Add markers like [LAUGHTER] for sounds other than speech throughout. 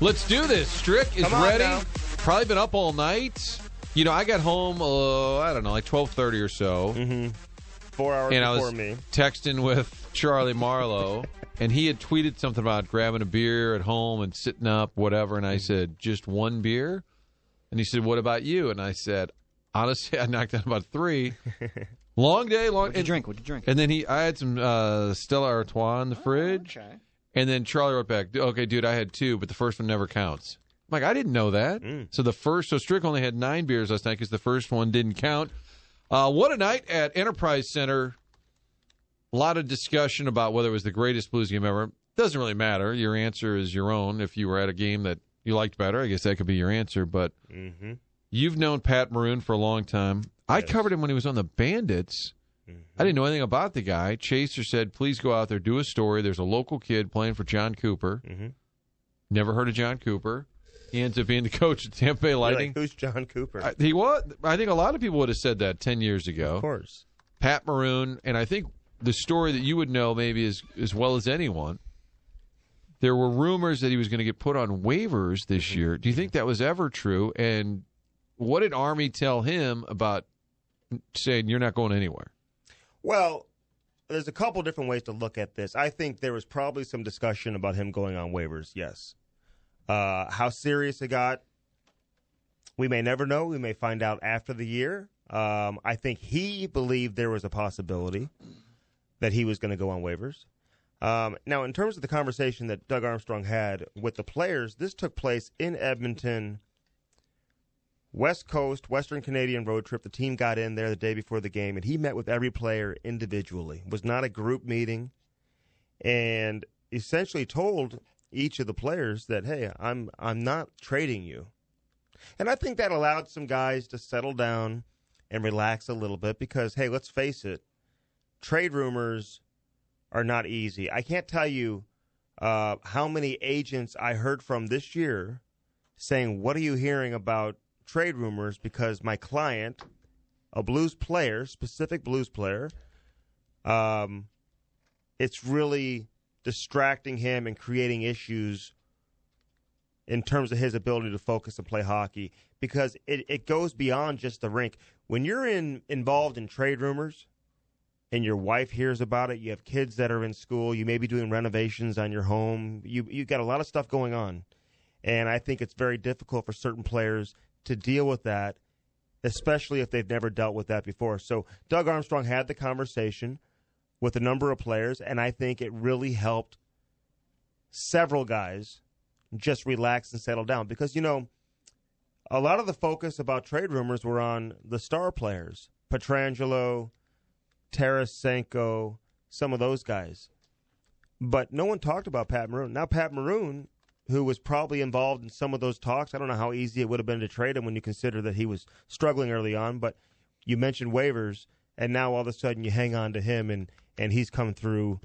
Let's do this. Strick is ready. now. Probably been up all night. You know, I got home. Uh, I don't know, like twelve thirty or so, Four hours and I was me. texting with Charlie Marlowe, [LAUGHS] and he had tweeted something about grabbing a beer at home and sitting up, whatever. And I said, "Just one beer," and he said, "What about you?" And I said, "Honestly, [LAUGHS] I knocked out about three. [LAUGHS] Long day, long." What'd you and- drink? What'd you drink? And then he, I had some uh, Stella Artois in the fridge. okay. And then Charlie wrote back, "Okay, dude, I had two, but the first one never counts." I'm like, I didn't know that. So the first, so Strick only had nine beers last night because the first one didn't count. Uh, what a night at Enterprise Center. A lot of discussion about whether it was the greatest Blues game ever. Doesn't really matter. Your answer is your own. If you were at a game that you liked better, I guess that could be your answer. But Mm-hmm. you've known Pat Maroon for a long time. I covered him when he was on the Bandits. I didn't know anything about the guy. Chaser said, "Please go out there, do a story." There's a local kid playing for Jon Cooper. Mhm. Never heard of Jon Cooper. He ends up being the [LAUGHS] coach at Tampa Bay Lightning. like, who's Jon Cooper? I, he was. I think a lot of people would have said that ten years ago. of course. Pat Maroon, and I think the story that you would know maybe as as well as anyone. There were rumors that he was going to get put on waivers this year. Do you think that was ever true? And what did Army tell him about saying you're not going anywhere? Well, there's a couple different ways to look at this. I think there was probably some discussion about him going on waivers. Yes. Uh, how serious it got, we may never know. We may find out after the year. Um, I think he believed there was a possibility that he was going to go on waivers. Um, now, in terms of the conversation that Doug Armstrong had with the players, this took place in Edmonton. West Coast, Western Canadian road trip. The team got in there the day before the game, and he met with every player individually. It was not a group meeting, and essentially told each of the players that, "Hey, I'm I'm not trading you." And I think that allowed some guys to settle down and relax a little bit because, hey, let's face it, trade rumors are not easy. I can't tell you uh, how many agents I heard from this year saying, "What are you hearing about trade rumors?" Because my client, a blues player, specific blues player, um, it's really distracting him and creating issues in terms of his ability to focus and play hockey because it, it goes beyond just the rink. When you're in involved in trade rumors and your wife hears about it, you have kids that are in school, you may be doing renovations on your home, you you got a lot of stuff going on. And I think it's very difficult for certain players to deal with that, especially if they've never dealt with that before. So Doug Armstrong had the conversation with a number of players, and I think it really helped several guys just relax and settle down because you know a lot of the focus about trade rumors were on the star players pietrangelo tarasenko some of those guys but no one talked about pat maroon now pat maroon who was probably involved in some of those talks i don't know how easy it would have been to trade him when you consider that he was struggling early on but you mentioned waivers and now all of a sudden you hang on to him and and he's come through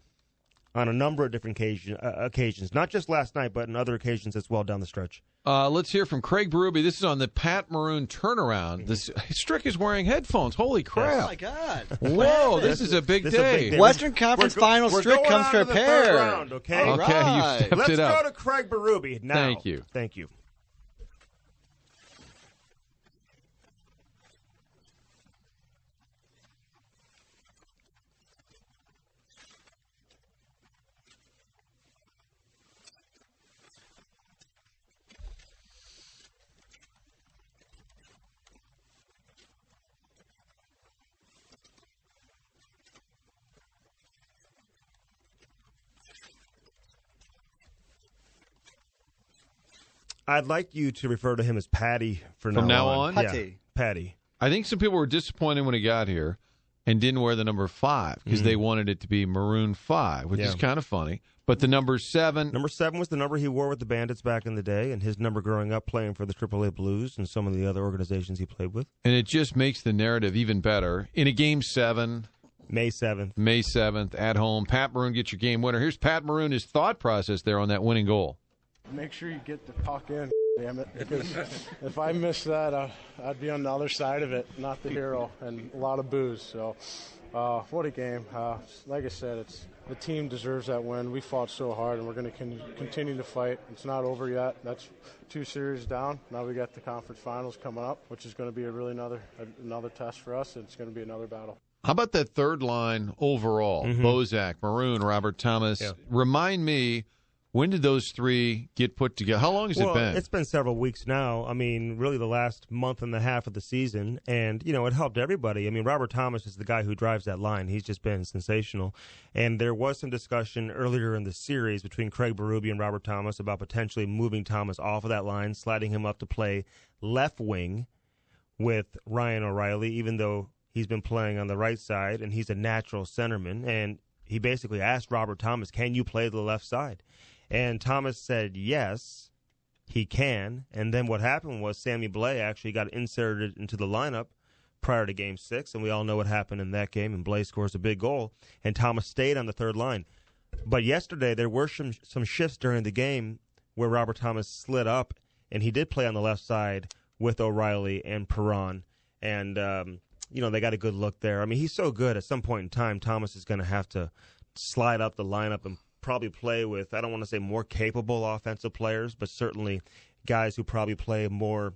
on a number of different uh, occasions, not just last night, but in other occasions as well down the stretch. Uh, let's hear from Craig Berube. This is on the Pat Maroon turnaround. This [LAUGHS] Strick is wearing headphones. Holy crap! Oh my God! [LAUGHS] Whoa, this is a big This is a day. big day. Western Conference We're go- Finals Strick comes on to the prepared. round, okay? All Okay, you right. stepped Let's it go to Craig Berube now. Thank you. Thank you. I'd like you to refer to him as Patty for From now on. on? Yeah, Patty. Patty. I think some people were disappointed when he got here and didn't wear the number five because they wanted it to be maroon five, which is Mm-hmm. Kind of funny. But the number seven, Number seven was the number he wore with the Bandits back in the day, and his number growing up playing for the AAA Blues and some of the other organizations he played with. and it just makes the narrative even better. In a game seven, May 7th. May 7th, at home, Pat Maroon gets your game winner. Here's Pat Maroon, his thought process there on that winning goal. Make sure you get the puck in, [LAUGHS] damn it. Because if I miss that, uh, I'd be on the other side of it, not the hero, and a lot of booze. So, uh, what a game. Uh, like I said, it's the team deserves that win. We fought so hard, and we're going to con- continue to fight. It's not over yet. That's two series down. Now we got the conference finals coming up, which is going to be a really another another test for us. It's going to be another battle. How about that third line overall? Bozak, Maroon, Robert Thomas. Yeah. Remind me, when did those three get put together? How long has well, it been? It's been several weeks now. I mean, really the last month and a half of the season, and you know it helped everybody. I mean, Robert Thomas is the guy who drives that line. He's just been sensational. And there was some discussion earlier in the series between Craig Berube and Robert Thomas about potentially moving Thomas off of that line, sliding him up to play left wing with Ryan O'Reilly, even though he's been playing on the right side and he's a natural centerman. And he basically asked Robert Thomas, "Can you play the left side?" And Thomas said yes he can. And then what happened was Sammy Blais actually got inserted into the lineup prior to game six, and we all know what happened in that game. And Blais scores a big goal, and Thomas stayed on the third line. But yesterday there were some some shifts during the game where Robert Thomas slid up, and he did play on the left side with O'Reilly and Perron, and um, you know they got a good look there. I mean he's so good. At some point in time, Thomas is going to have to slide up the lineup and probably play with I don't want to say more capable offensive players, but certainly guys who probably play a more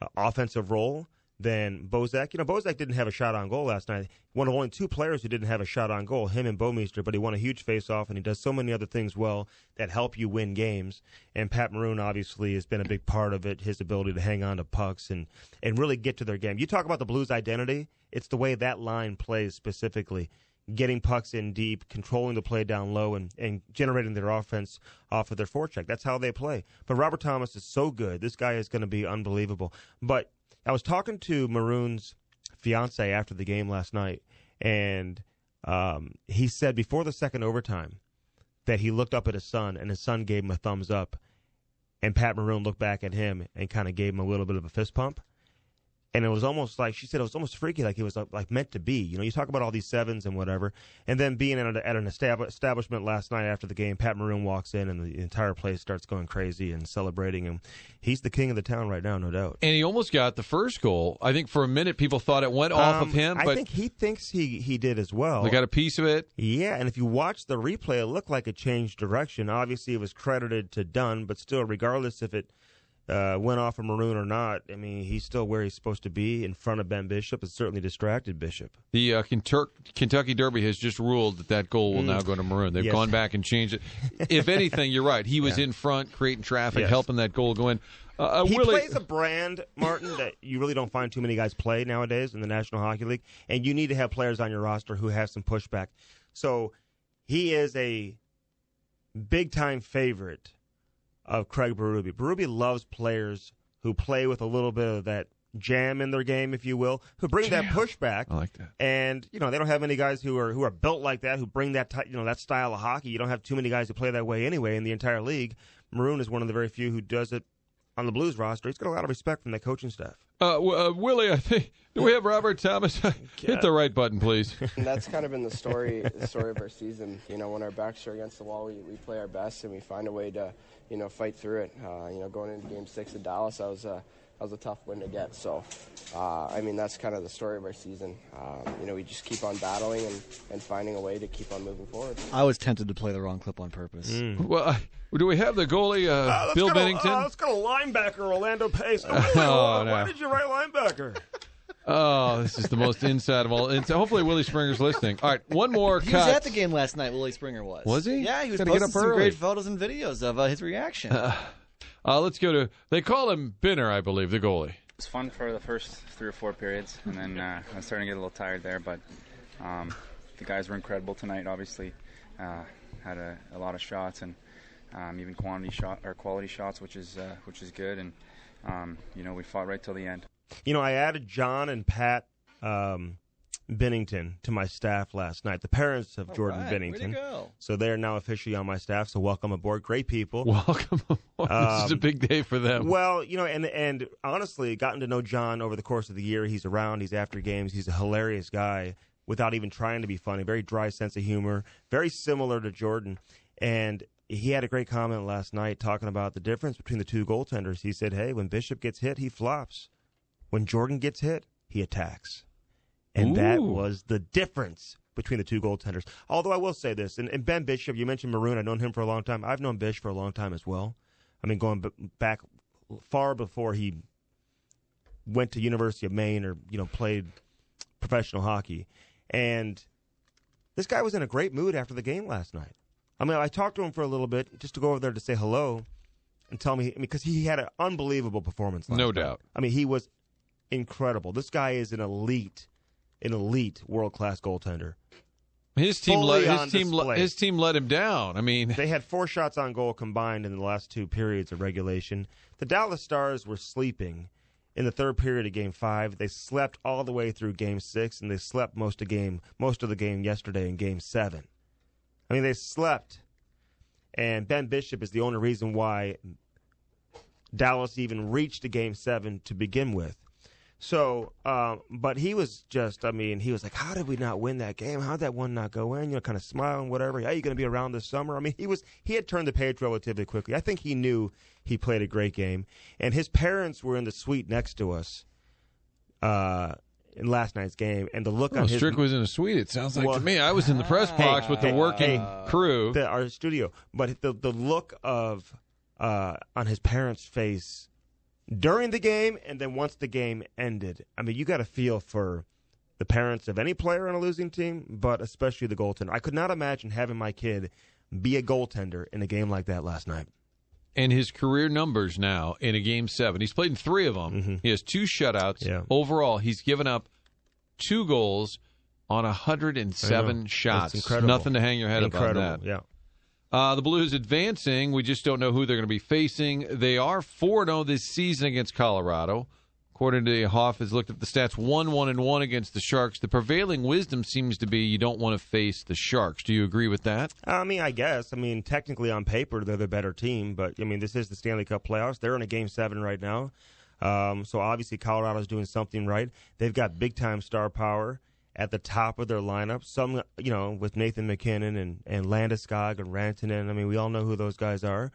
uh, offensive role than Bozak. You know, Bozak didn't have a shot on goal last night. One of only two players who didn't have a shot on goal, him and Bouwmeester, but he won a huge face-off, and he does so many other things well that help you win games. And Pat Maroon obviously has been a big part of it, his ability to hang on to pucks and, and really get to their game. You talk about the Blues' identity, it's the way that line plays specifically getting pucks in deep, controlling the play down low, and, and generating their offense off of their forecheck. That's how they play. But Robert Thomas is so good. This guy is going to be unbelievable. But I was talking to Maroon's fiance after the game last night, and um, he said before the second overtime that he looked up at his son, and his son gave him a thumbs up, and Pat Maroon looked back at him and kind of gave him a little bit of a fist pump and it was almost like she said it was almost freaky, like it was uh, like meant to be. You know, you talk about all these sevens and whatever, and then being at, a, at an estab- establishment last night after the game, Pat Maroon walks in and the entire place starts going crazy and celebrating him. He's the king of the town right now, no doubt. and he almost got the first goal. I think for a minute people thought it went off of Um, him, I think he thinks he he did as well. they got a piece of it. Yeah, and if you watch the replay, it looked like it changed direction. Obviously, it was credited to Dunn, but still, regardless if it uh, went off a Maroon or not, I mean, he's still where he's supposed to be in front of Ben Bishop. It certainly distracted Bishop. The uh, Kentucky Derby has just ruled that that goal will now go to Maroon. They've Mm. Yes. gone back and changed it. If [LAUGHS] anything, you're right. He was in front, creating traffic, Yes. helping that goal go in. Uh, uh, He Willie, plays a brand, Martin, that you really don't find too many guys play nowadays in the National Hockey League, and you need to have players on your roster who have some pushback. So he is a big time favorite of Craig Berube. Berube loves players who play with a little bit of that jam in their game, if you will, who bring that pushback. I like that. And you know they don't have many guys who are who are built like that who bring that ty- you know that style of hockey. You don't have too many guys who play that way anyway in the entire league. Maroon is one of the very few who does it on the Blues roster. He's got a lot of respect from the coaching staff. Uh, w- uh, Willie, I think do we have Robert Thomas? [LAUGHS] Hit the right button, please. And [LAUGHS] that's kind of been the story the story of our season. You know, when our backs are against the wall, we, we play our best and we find a way to, you know, fight through it. Uh, you know, going into Game Six of Dallas, that was a that was a tough win to get. So, uh, I mean, that's kind of the story of our season. Um, you know, we just keep on battling and, and finding a way to keep on moving forward. I was tempted to play the wrong clip on purpose. well, uh, do we have the goalie, uh, Bill Binnington? let's go to linebacker Orlando Pace. [LAUGHS] Oh, why- why no. did you write linebacker? Oh, this is the most [LAUGHS] inside of all. And so hopefully Willie Springer's listening. All right, one more He cut. was at the game last night. Willie Springer was. Was he? Yeah, he was Gotta get posting some early. great photos and videos of uh, his reaction. [SIGHS] Uh, let's go to. They call him Binner, I believe, the goalie. It was fun for the first three or four periods, and then uh, I was starting to get a little tired there. But um, the guys were incredible tonight. Obviously, uh, had a, a lot of shots, and um, even quantity shot or quality shots, which is uh, which is good. And um, you know, we fought right till the end. You know, I added John and Pat um, Binnington to my staff last night. The parents of Jordan right. Way to Binnington. go. So they are now officially on my staff. So welcome aboard. Great people. Welcome aboard. this is a Um, big day for them. Well, you know, and and honestly, gotten to know John over the course of the year. He's around. He's after games. He's a hilarious guy without even trying to be funny. Very dry sense of humor. Very similar to Jordan. And he had a great comment last night talking about the difference between the two goaltenders. He said, "Hey, when Bishop gets hit, he flops. When Jordan gets hit, he attacks." And that was the difference between the two goaltenders. Although I will say this, and, and Ben Bishop, you mentioned Maroon. I've known him for a long time. I've known Bish for a long time as well. I mean, going b- back far before he went to University of Maine or you know played professional hockey. And this guy was in a great mood after the game last night. I mean, I talked to him for a little bit just to go over there to say hello and tell me because he had an unbelievable performance. Last No night. doubt. I mean, he was incredible. This guy is an elite, an elite world class goaltender. his team fully let his team display. his team let him down. I mean, They had four shots on goal combined in the last two periods of regulation. The Dallas Stars were sleeping in the third period of Game Five. They slept all the way through Game Six, and they slept most of game most of the game yesterday in Game Seven. I mean, they slept, and Ben Bishop is the only reason why Dallas even reached a Game Seven to begin with. So, uh, but he was just, I mean, he was like, how did we not win that game? How did that one not go in? You know, kind of smiling, whatever. How Are you going to be around this summer? I mean, he was, he had turned the page relatively quickly. I think he knew he played a great game. And his parents were in the suite next to us, uh, in last night's game. And the look oh, on his, Strick was in a suite. It sounds like Well- to me. I was in the press box with the working hey, crew. the, our studio. But the, the look of, uh, on his parents' face during the game and then once the game ended. I mean, you got to feel for the parents of any player on a losing team, but especially the goaltender. I could not imagine having my kid be a goaltender in a game like that last night. and his career numbers now in a game seven. He's played in three of them. He has two shutouts. Mm-hmm. Yeah. Overall, he's given up two goals on I 107 shots. Nothing to hang your head Incredible. on that. Yeah. Uh, the Blues advancing. We just don't know who they're going to be facing. They are 4 0 this season against Colorado. According to Hoff, has looked at the stats 1 1 and 1 against the Sharks. The prevailing wisdom seems to be you don't want to face the Sharks. Do you agree with that? I mean, I guess. I mean, technically on paper, they're the better team, but I mean, this is the Stanley Cup playoffs. They're in a game seven right now. Um, so obviously, Colorado's doing something right. They've got big time star power at the top of their lineup. Some, you know, with Nathan MacKinnon and, and Landeskog and Rantanen. I mean, we all know who those guys are.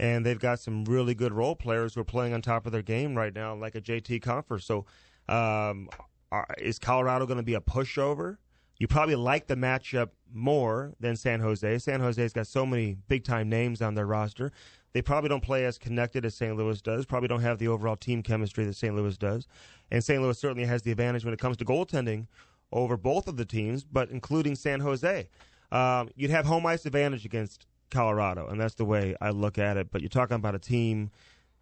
And they've got some really good role players who are playing on top of their game right now, like a JT Compher. So, um, are, is Colorado going to be a pushover? You probably like the matchup more than San Jose. San Jose's got so many big time names on their roster. They probably don't play as connected as St. Louis does. Probably don't have the overall team chemistry that St. Louis does. And St. Louis certainly has the advantage when it comes to goaltending over both of the teams, but including San Jose. Um, you'd have home ice advantage against Colorado, and that's the way I look at it. But you're talking about a team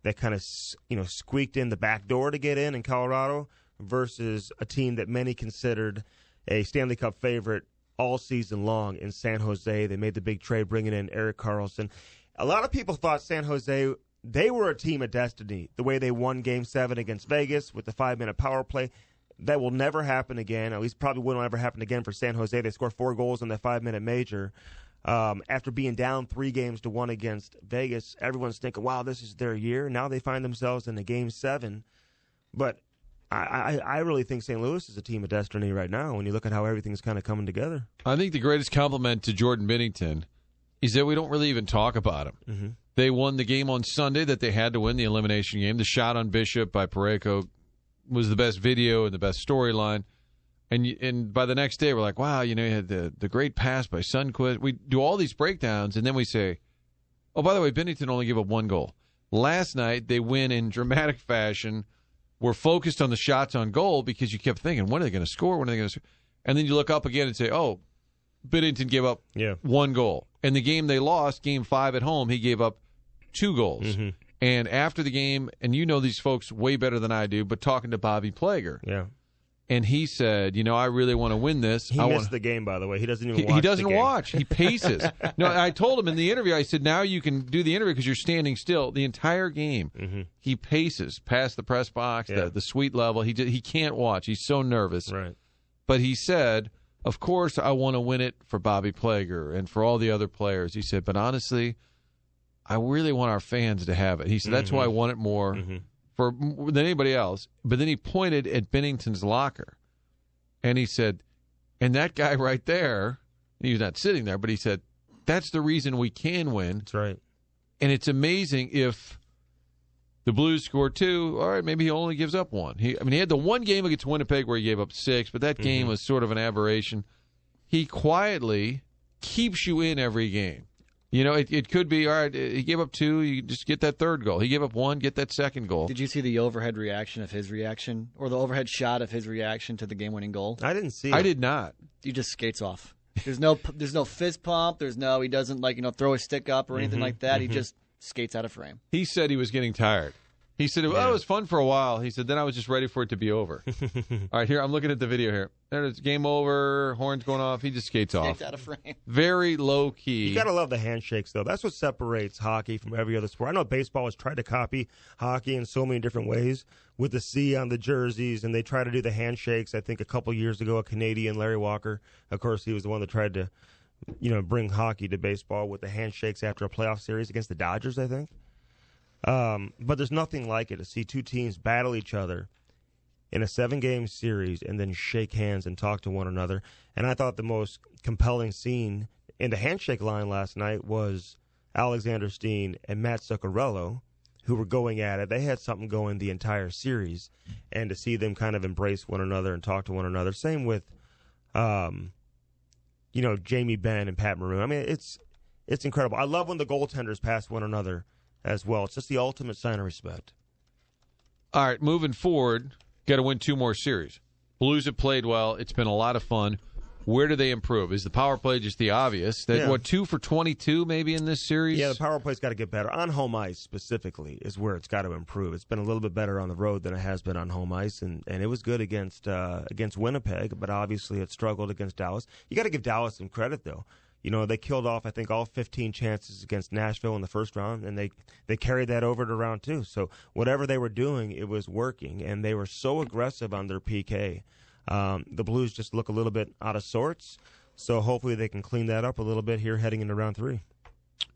that kind of you know squeaked in the back door to get in in Colorado versus a team that many considered a Stanley Cup favorite all season long in San Jose. They made the big trade bringing in Erik Karlsson. A lot of people thought San Jose they were a team of destiny. The way they won Game Seven against Vegas with the five minute power play. That will never happen again. At least probably won't ever happen again for San Jose. They scored four goals in that five minute major. Um, after being down three games to one against Vegas, everyone's thinking, "Wow, this is their year." Now they find themselves in a game seven. But I, I, I really think St. Louis is a team of destiny right now. When you look at how everything's kind of coming together. I think the greatest compliment to Jordan Binnington is that we don't really even talk about him. Mm-hmm. They won the game on Sunday that they had to win the elimination game. The shot on Bishop by Pareko was the best video and the best storyline. And and by the next day, we're like, wow, you know, you had the, the great pass by Sundqvist. We do all these breakdowns, and then we say, oh, by the way, Binnington only gave up one goal. Last night, they win in dramatic fashion. We're focused on the shots on goal because you kept thinking, when are they going to score? When are they going to score? And then you look up again and say, oh, Binnington gave up Yeah. one goal. And the game they lost, game five at home, he gave up two goals. Mm-hmm. And after the game, and you know these folks way better than I do, but talking to Bobby Plager, Yeah. and he said, "You know, I really want to win this. He I missed wanna- the game, by the way. He doesn't even he, watch. he doesn't watch. He paces. [LAUGHS] no, I told him in the interview. I said, "Now you can do the interview because you're standing still the entire game." He paces past the press box, Mm-hmm. Yeah. the, the suite level. He just, he can't watch. He's so nervous. Right. But he said, "Of course, I want to win it for Bobby Plager and for all the other players." He said, "But honestly, I really want our fans to have it." He said, "That's why I mm-hmm. want it more mm-hmm. for than anybody else." But then he pointed at Binnington's locker, and he said, "And that guy right there, he was not sitting there, but he said." That's the reason we can win. That's right. And it's amazing if the Blues score two. All right, maybe he only gives up one. He, I mean, he had the one game against Winnipeg where he gave up six, but that game mm-hmm. was sort of an aberration. He quietly keeps you in every game. You know, it, it could be all right. He gave up two. You just get that third goal. He gave up one. Get that second goal. Did you see the overhead reaction of his reaction, or the overhead shot of his reaction to the game-winning goal? I didn't see. I it. did not. He just skates off. There's no, there's no fist pump. There's no, he doesn't like you know throw his stick up or anything mm-hmm. like that. He mm-hmm. just skates out of frame. He said he was getting tired. He said, oh, well, it was fun for a while. He said, then I was just ready for it to be over. [LAUGHS] All right, here, I'm looking at the video here. There it is. Game over. Horns going off. He just skates off. Skates out of frame. Very low key. You gotta love the handshakes, though. That's what separates hockey from every other sport. I know baseball has tried to copy hockey in so many different ways with the C on the jerseys, and they try to do the handshakes. I think a couple years ago, a Canadian, Larry Walker, of course, he was the one that tried to, you know, bring hockey to baseball with the handshakes after a playoff series against the Dodgers, I think. Um, but there's nothing like it to see two teams battle each other in a seven game series and then shake hands and talk to one another. And I thought the most compelling scene in the handshake line last night was Alexander Steen and Matt Zuccarello, who were going at it. They had something going the entire series, and to see them kind of embrace one another and talk to one another. Same with, um, you know, Jamie Benn and Pat Maroon. I mean, it's it's incredible. I love when the goaltenders pass one another as well. It's just the ultimate sign of respect. All right, moving forward, got to win two more series. Blues have played well. It's been a lot of fun. Where do they improve? Is the power play just the obvious? That Yeah. what two for twenty-two maybe in this series? Yeah, the power play's got to get better. On home ice specifically is where it's got to improve. It's been a little bit better on the road than it has been on home ice, and, and it was good against uh, against Winnipeg, but obviously it struggled against Dallas. You got to give Dallas some credit though. You know they killed off I think all 15 chances against Nashville in the first round, and they they carried that over to round two. So whatever they were doing, it was working, and they were so aggressive on their PK. Um, the Blues just look a little bit out of sorts. So hopefully they can clean that up a little bit here heading into round three.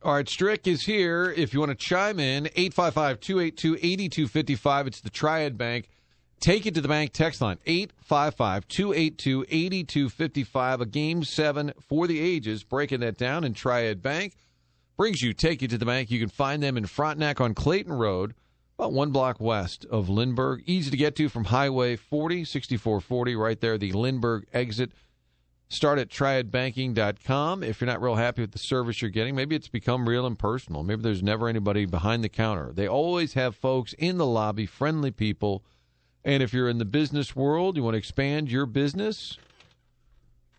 All right, Strick is here. If you want to chime in, 855 282 8255. It's the Triad Bank. Take it to the bank text line 855 282 8255. A game seven for the ages. Breaking that down in Triad Bank brings you Take It to the Bank. You can find them in Frontenac on Clayton Road, about one block west of Lindbergh. Easy to get to from Highway 40, 6440, right there, the Lindbergh exit. Start at triadbanking.com. If you're not real happy with the service you're getting, maybe it's become real impersonal. Maybe there's never anybody behind the counter. They always have folks in the lobby, friendly people. And if you're in the business world, you want to expand your business,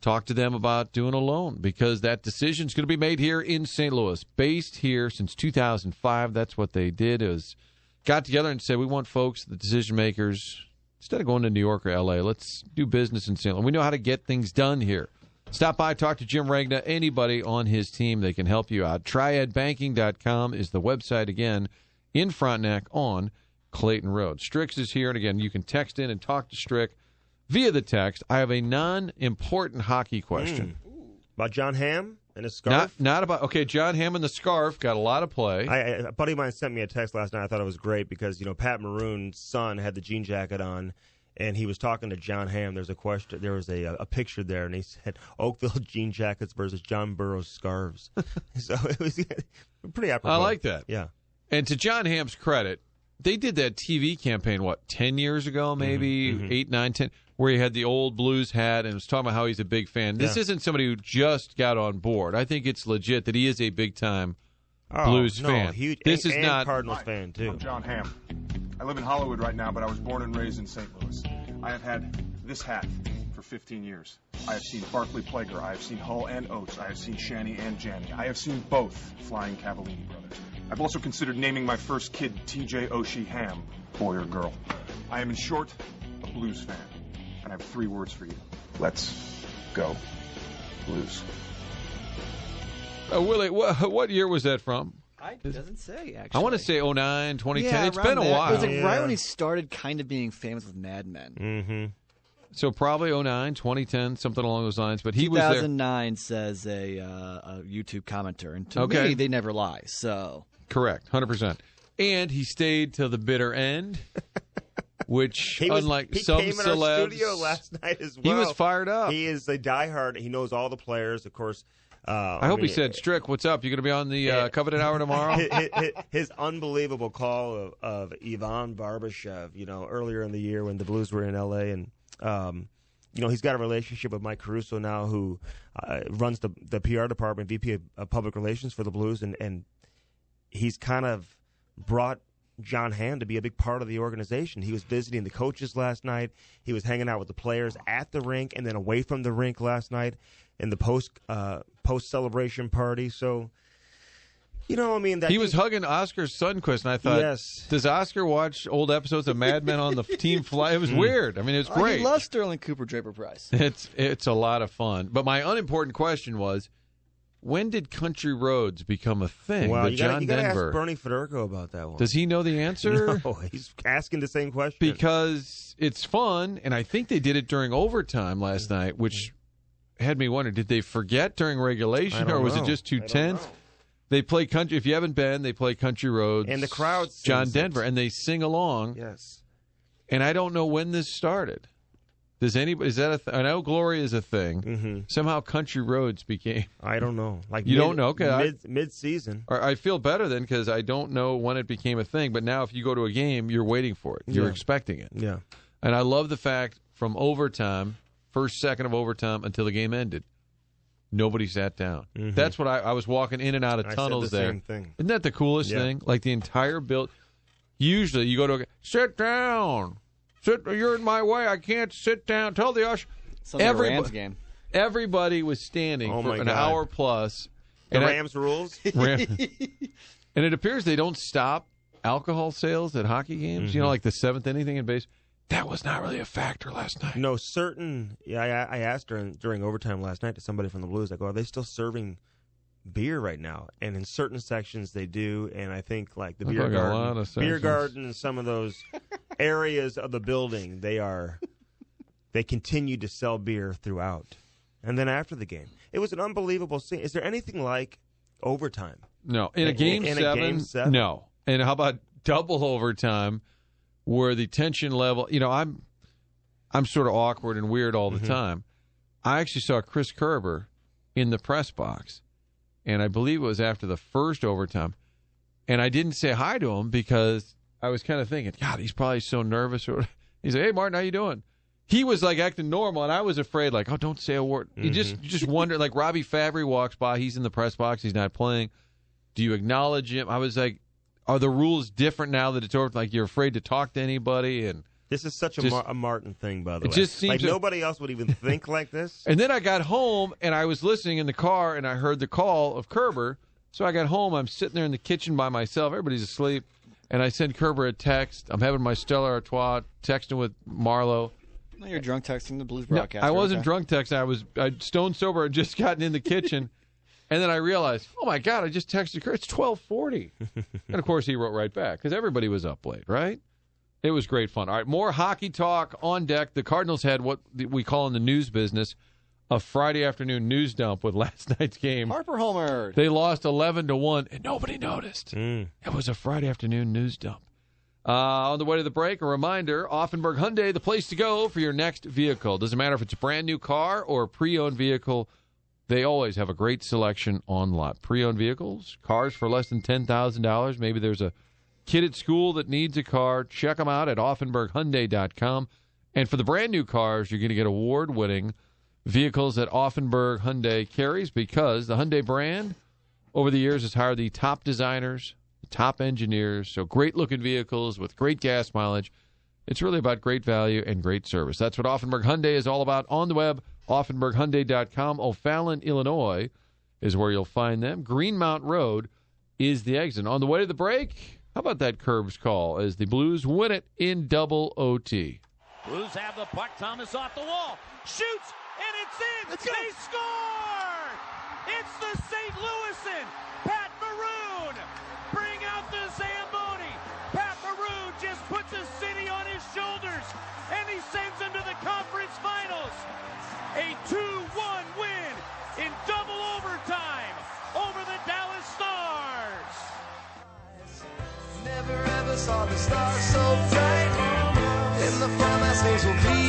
talk to them about doing a loan because that decision is going to be made here in St. Louis, based here since 2005. That's what they did is got together and said we want folks, the decision makers, instead of going to New York or L.A., let's do business in St. Louis. We know how to get things done here. Stop by, talk to Jim Regna, anybody on his team. They can help you out. Triadbanking.com is the website again in Frontenac on Clayton Road. Strix is here, and again, you can text in and talk to Strick via the text. I have a non-important hockey hmm. question. About Jon Hamm and his scarf. Not not about okay. John Hammond the scarf got a lot of play. I, a buddy of mine sent me a text last night. I thought it was great because you know Pat Maroon's son had the jean jacket on, and he was talking to Jon Hamm. There's a question. There was a a picture there, and he [LAUGHS] said Oakville jean jackets versus John Burroughs scarves. [LAUGHS] so it was [LAUGHS] pretty apropos. I like that. Yeah. And to Jon Hamm's credit, they did that TV campaign what ten years ago, maybe Mm-hmm, eight, nine, ten, where he had the old blues hat and was talking about how he's a big fan. This Yeah. isn't somebody who just got on board. I think it's legit that he is a big time Oh, blues no, fan. Huge, this and, is and not Cardinals fan too. I'm Jon Hamm. I live in Hollywood right now, but I was born and raised in St. Louis. I have had this hat for 15 years. I have seen Barclay Plager. I have seen Hull and Oates. I have seen Shanny and Janny. I have seen both Flying Cavallini brothers. I've also considered naming my first kid T.J. Oshie Hamm, boy or girl. I am, in short, a blues fan. and I have three words for you. Let's go Blues. Uh, Willie, what, [LAUGHS] what year was that from? It doesn't say, actually. I want to say 09, 2010. Yeah, it's around been a that. while. It was like right when he started kind of being famous with Mad Men. Mm-hmm. So probably 09, 2010, something along those lines. But he was there. 2009 says a, uh, a YouTube commenter, and to Okay. me, they never lie. So Correct, 100%. And he stayed till the bitter end, [LAUGHS] which, He was, unlike he some came in celebs, our studio last night as well. he was fired up. He is a diehard. He knows all the players, of course. Uh, I hope mean, he said, Strick, what's up? You going to be on the uh, Coveted Hour tomorrow? [LAUGHS] his, his- his unbelievable call of, of Ivan Barbashev, you know, earlier in the year when the Blues were in L.A. and um, you know he's got a relationship with Mike Caruso now, who uh, runs the the PR department, VP of, of Public Relations for the Blues, and and he's kind of brought Jon Hamm to be a big part of the organization. He was visiting the coaches last night. He was hanging out with the players at the rink and then away from the rink last night in the post uh, post celebration party. So, you know, I mean, that he was hugging Oskar Sundqvist, and I thought, Yes. does Oscar watch old episodes of Mad Men on the [LAUGHS] team fly? It was Mm. weird. I mean, it was Oh, great. he loves Sterling Cooper Draper Pryce. It's it's a lot of fun. But my unimportant question was, when did country roads become a thing? Well, you John gotta, you gotta Denver. ask Bernie Federko about that one. Does he know the answer? [LAUGHS] No, he's asking the same question. Because it's fun, and I think they did it during overtime last night, which had me wonder: did they forget during regulation, or was know. it just too tense? know. They play country. If you haven't been, they play country roads, And the crowd John sings it. Denver, and they sing along. Yes. And I don't know when this started. Does anybody? Is that a? Th- I know Glory is a thing. Mm-hmm. Somehow country roads became. [LAUGHS] I don't know. Like You mid- don't know? Okay, Mid mid season. Or I feel better then because I don't know when it became a thing. But now, if you go to a game, you're waiting for it. You're Yeah. expecting it. Yeah. And I love the fact from overtime, first second of overtime until the game ended, nobody sat down. Mhm. That's what I, I was walking in and out of tunnels the there. Isn't that the coolest Yeah. thing? Like the entire build. Usually, you go to a, sit down. Sit. You're in my way. I can't sit down. Tell the usher. Sounds like Rams game. Everybody was standing Oh for an God. hour plus. The And I- Rams rules. [LAUGHS] Ram- and it appears they don't stop alcohol sales at hockey games. You know, Mhm. like the seventh inning in base. That was not really a factor last night. No, certain. Yeah, I, I asked during during overtime last night to somebody from the Blues. I go, are they still serving beer right now? And in certain sections they do. And I think like the Look beer like a garden, lot of beer sections. garden, and some of those [LAUGHS] areas of the building, they are they continue to sell beer throughout. And then after the game, it was an unbelievable scene. Is there anything like overtime? No, in a game, in a seven, game seven? no. And how about double overtime, where the tension level? You know, I'm I'm sort of awkward and weird all the Mhm. time. I actually saw Chris Kerber in the press box, and I believe it was after the first overtime, and I didn't say hi to him because I was kind of thinking, God, he's probably so nervous. Or [LAUGHS] he's like, Hey, Martin, how you doing? He was like acting normal, and I was afraid, like, oh, don't say a word. You just you just wonder, like Robby Fabbri walks by, he's in the press box, he's not playing. Do you acknowledge him? I was like, are the rules different now that it's over? Like you're afraid to talk to anybody, and This is such a, Just- Mar- a Martin thing, by the It way. just seems like to- nobody else would even think like this. [LAUGHS] and then I got home and I was listening in the car and I heard the call of Kerber. So I got home. I'm sitting there in the kitchen by myself. Everybody's asleep, and I send Kerber a text. I'm having my Stella Artois texting with Marlowe. No, you're drunk texting the Blues No, broadcaster. I wasn't okay. drunk texting. I was I, stone sober. I'd just [LAUGHS] gotten in the kitchen, and then I realized, oh my god, I just texted Kurt. It's twelve forty, and of course he wrote right back because everybody was up late, right? It was great fun. All right, more hockey talk on deck. The Cardinals had what we call in the news business a Friday afternoon news dump with [LAUGHS] last night's game. Harper Homer. They lost eleven to one, and nobody noticed. Mm. It was a Friday afternoon news dump. Uh, on the way to the break, a reminder Auffenberg Hyundai, the place to go for your next vehicle. Doesn't matter if it's a brand new car or a pre owned vehicle, they always have a great selection on lot. Pre owned vehicles, cars for less than $10,000. Maybe there's a kid at school that needs a car. Check them out at AuffenbergHyundai.com. And for the brand new cars, you're going to get award winning vehicles that Auffenberg Hyundai carries because the Hyundai brand over the years has hired the top designers, the top engineers, so great looking vehicles with great gas mileage. It's really about great value and great service. That's what Auffenberg Hyundai is all about on the web, auffenberghyundai.com. O'Fallon, Illinois is where you'll find them. Greenmount Road is the exit. On the way to the break, how about that Curbs call as the Blues win it in double OT? Blues have the puck. Thomas off the wall. Shoots, and it's in. they score! It's the St. Louisan. Pat Maroon. Bring out the Zamboni. Pat Maroon just puts a city on his shoulders, and he sends them to the conference finals. A 2-1 win in double overtime over the Dallas Stars. Never ever saw the stars so bright. In the fall, my things will be alright.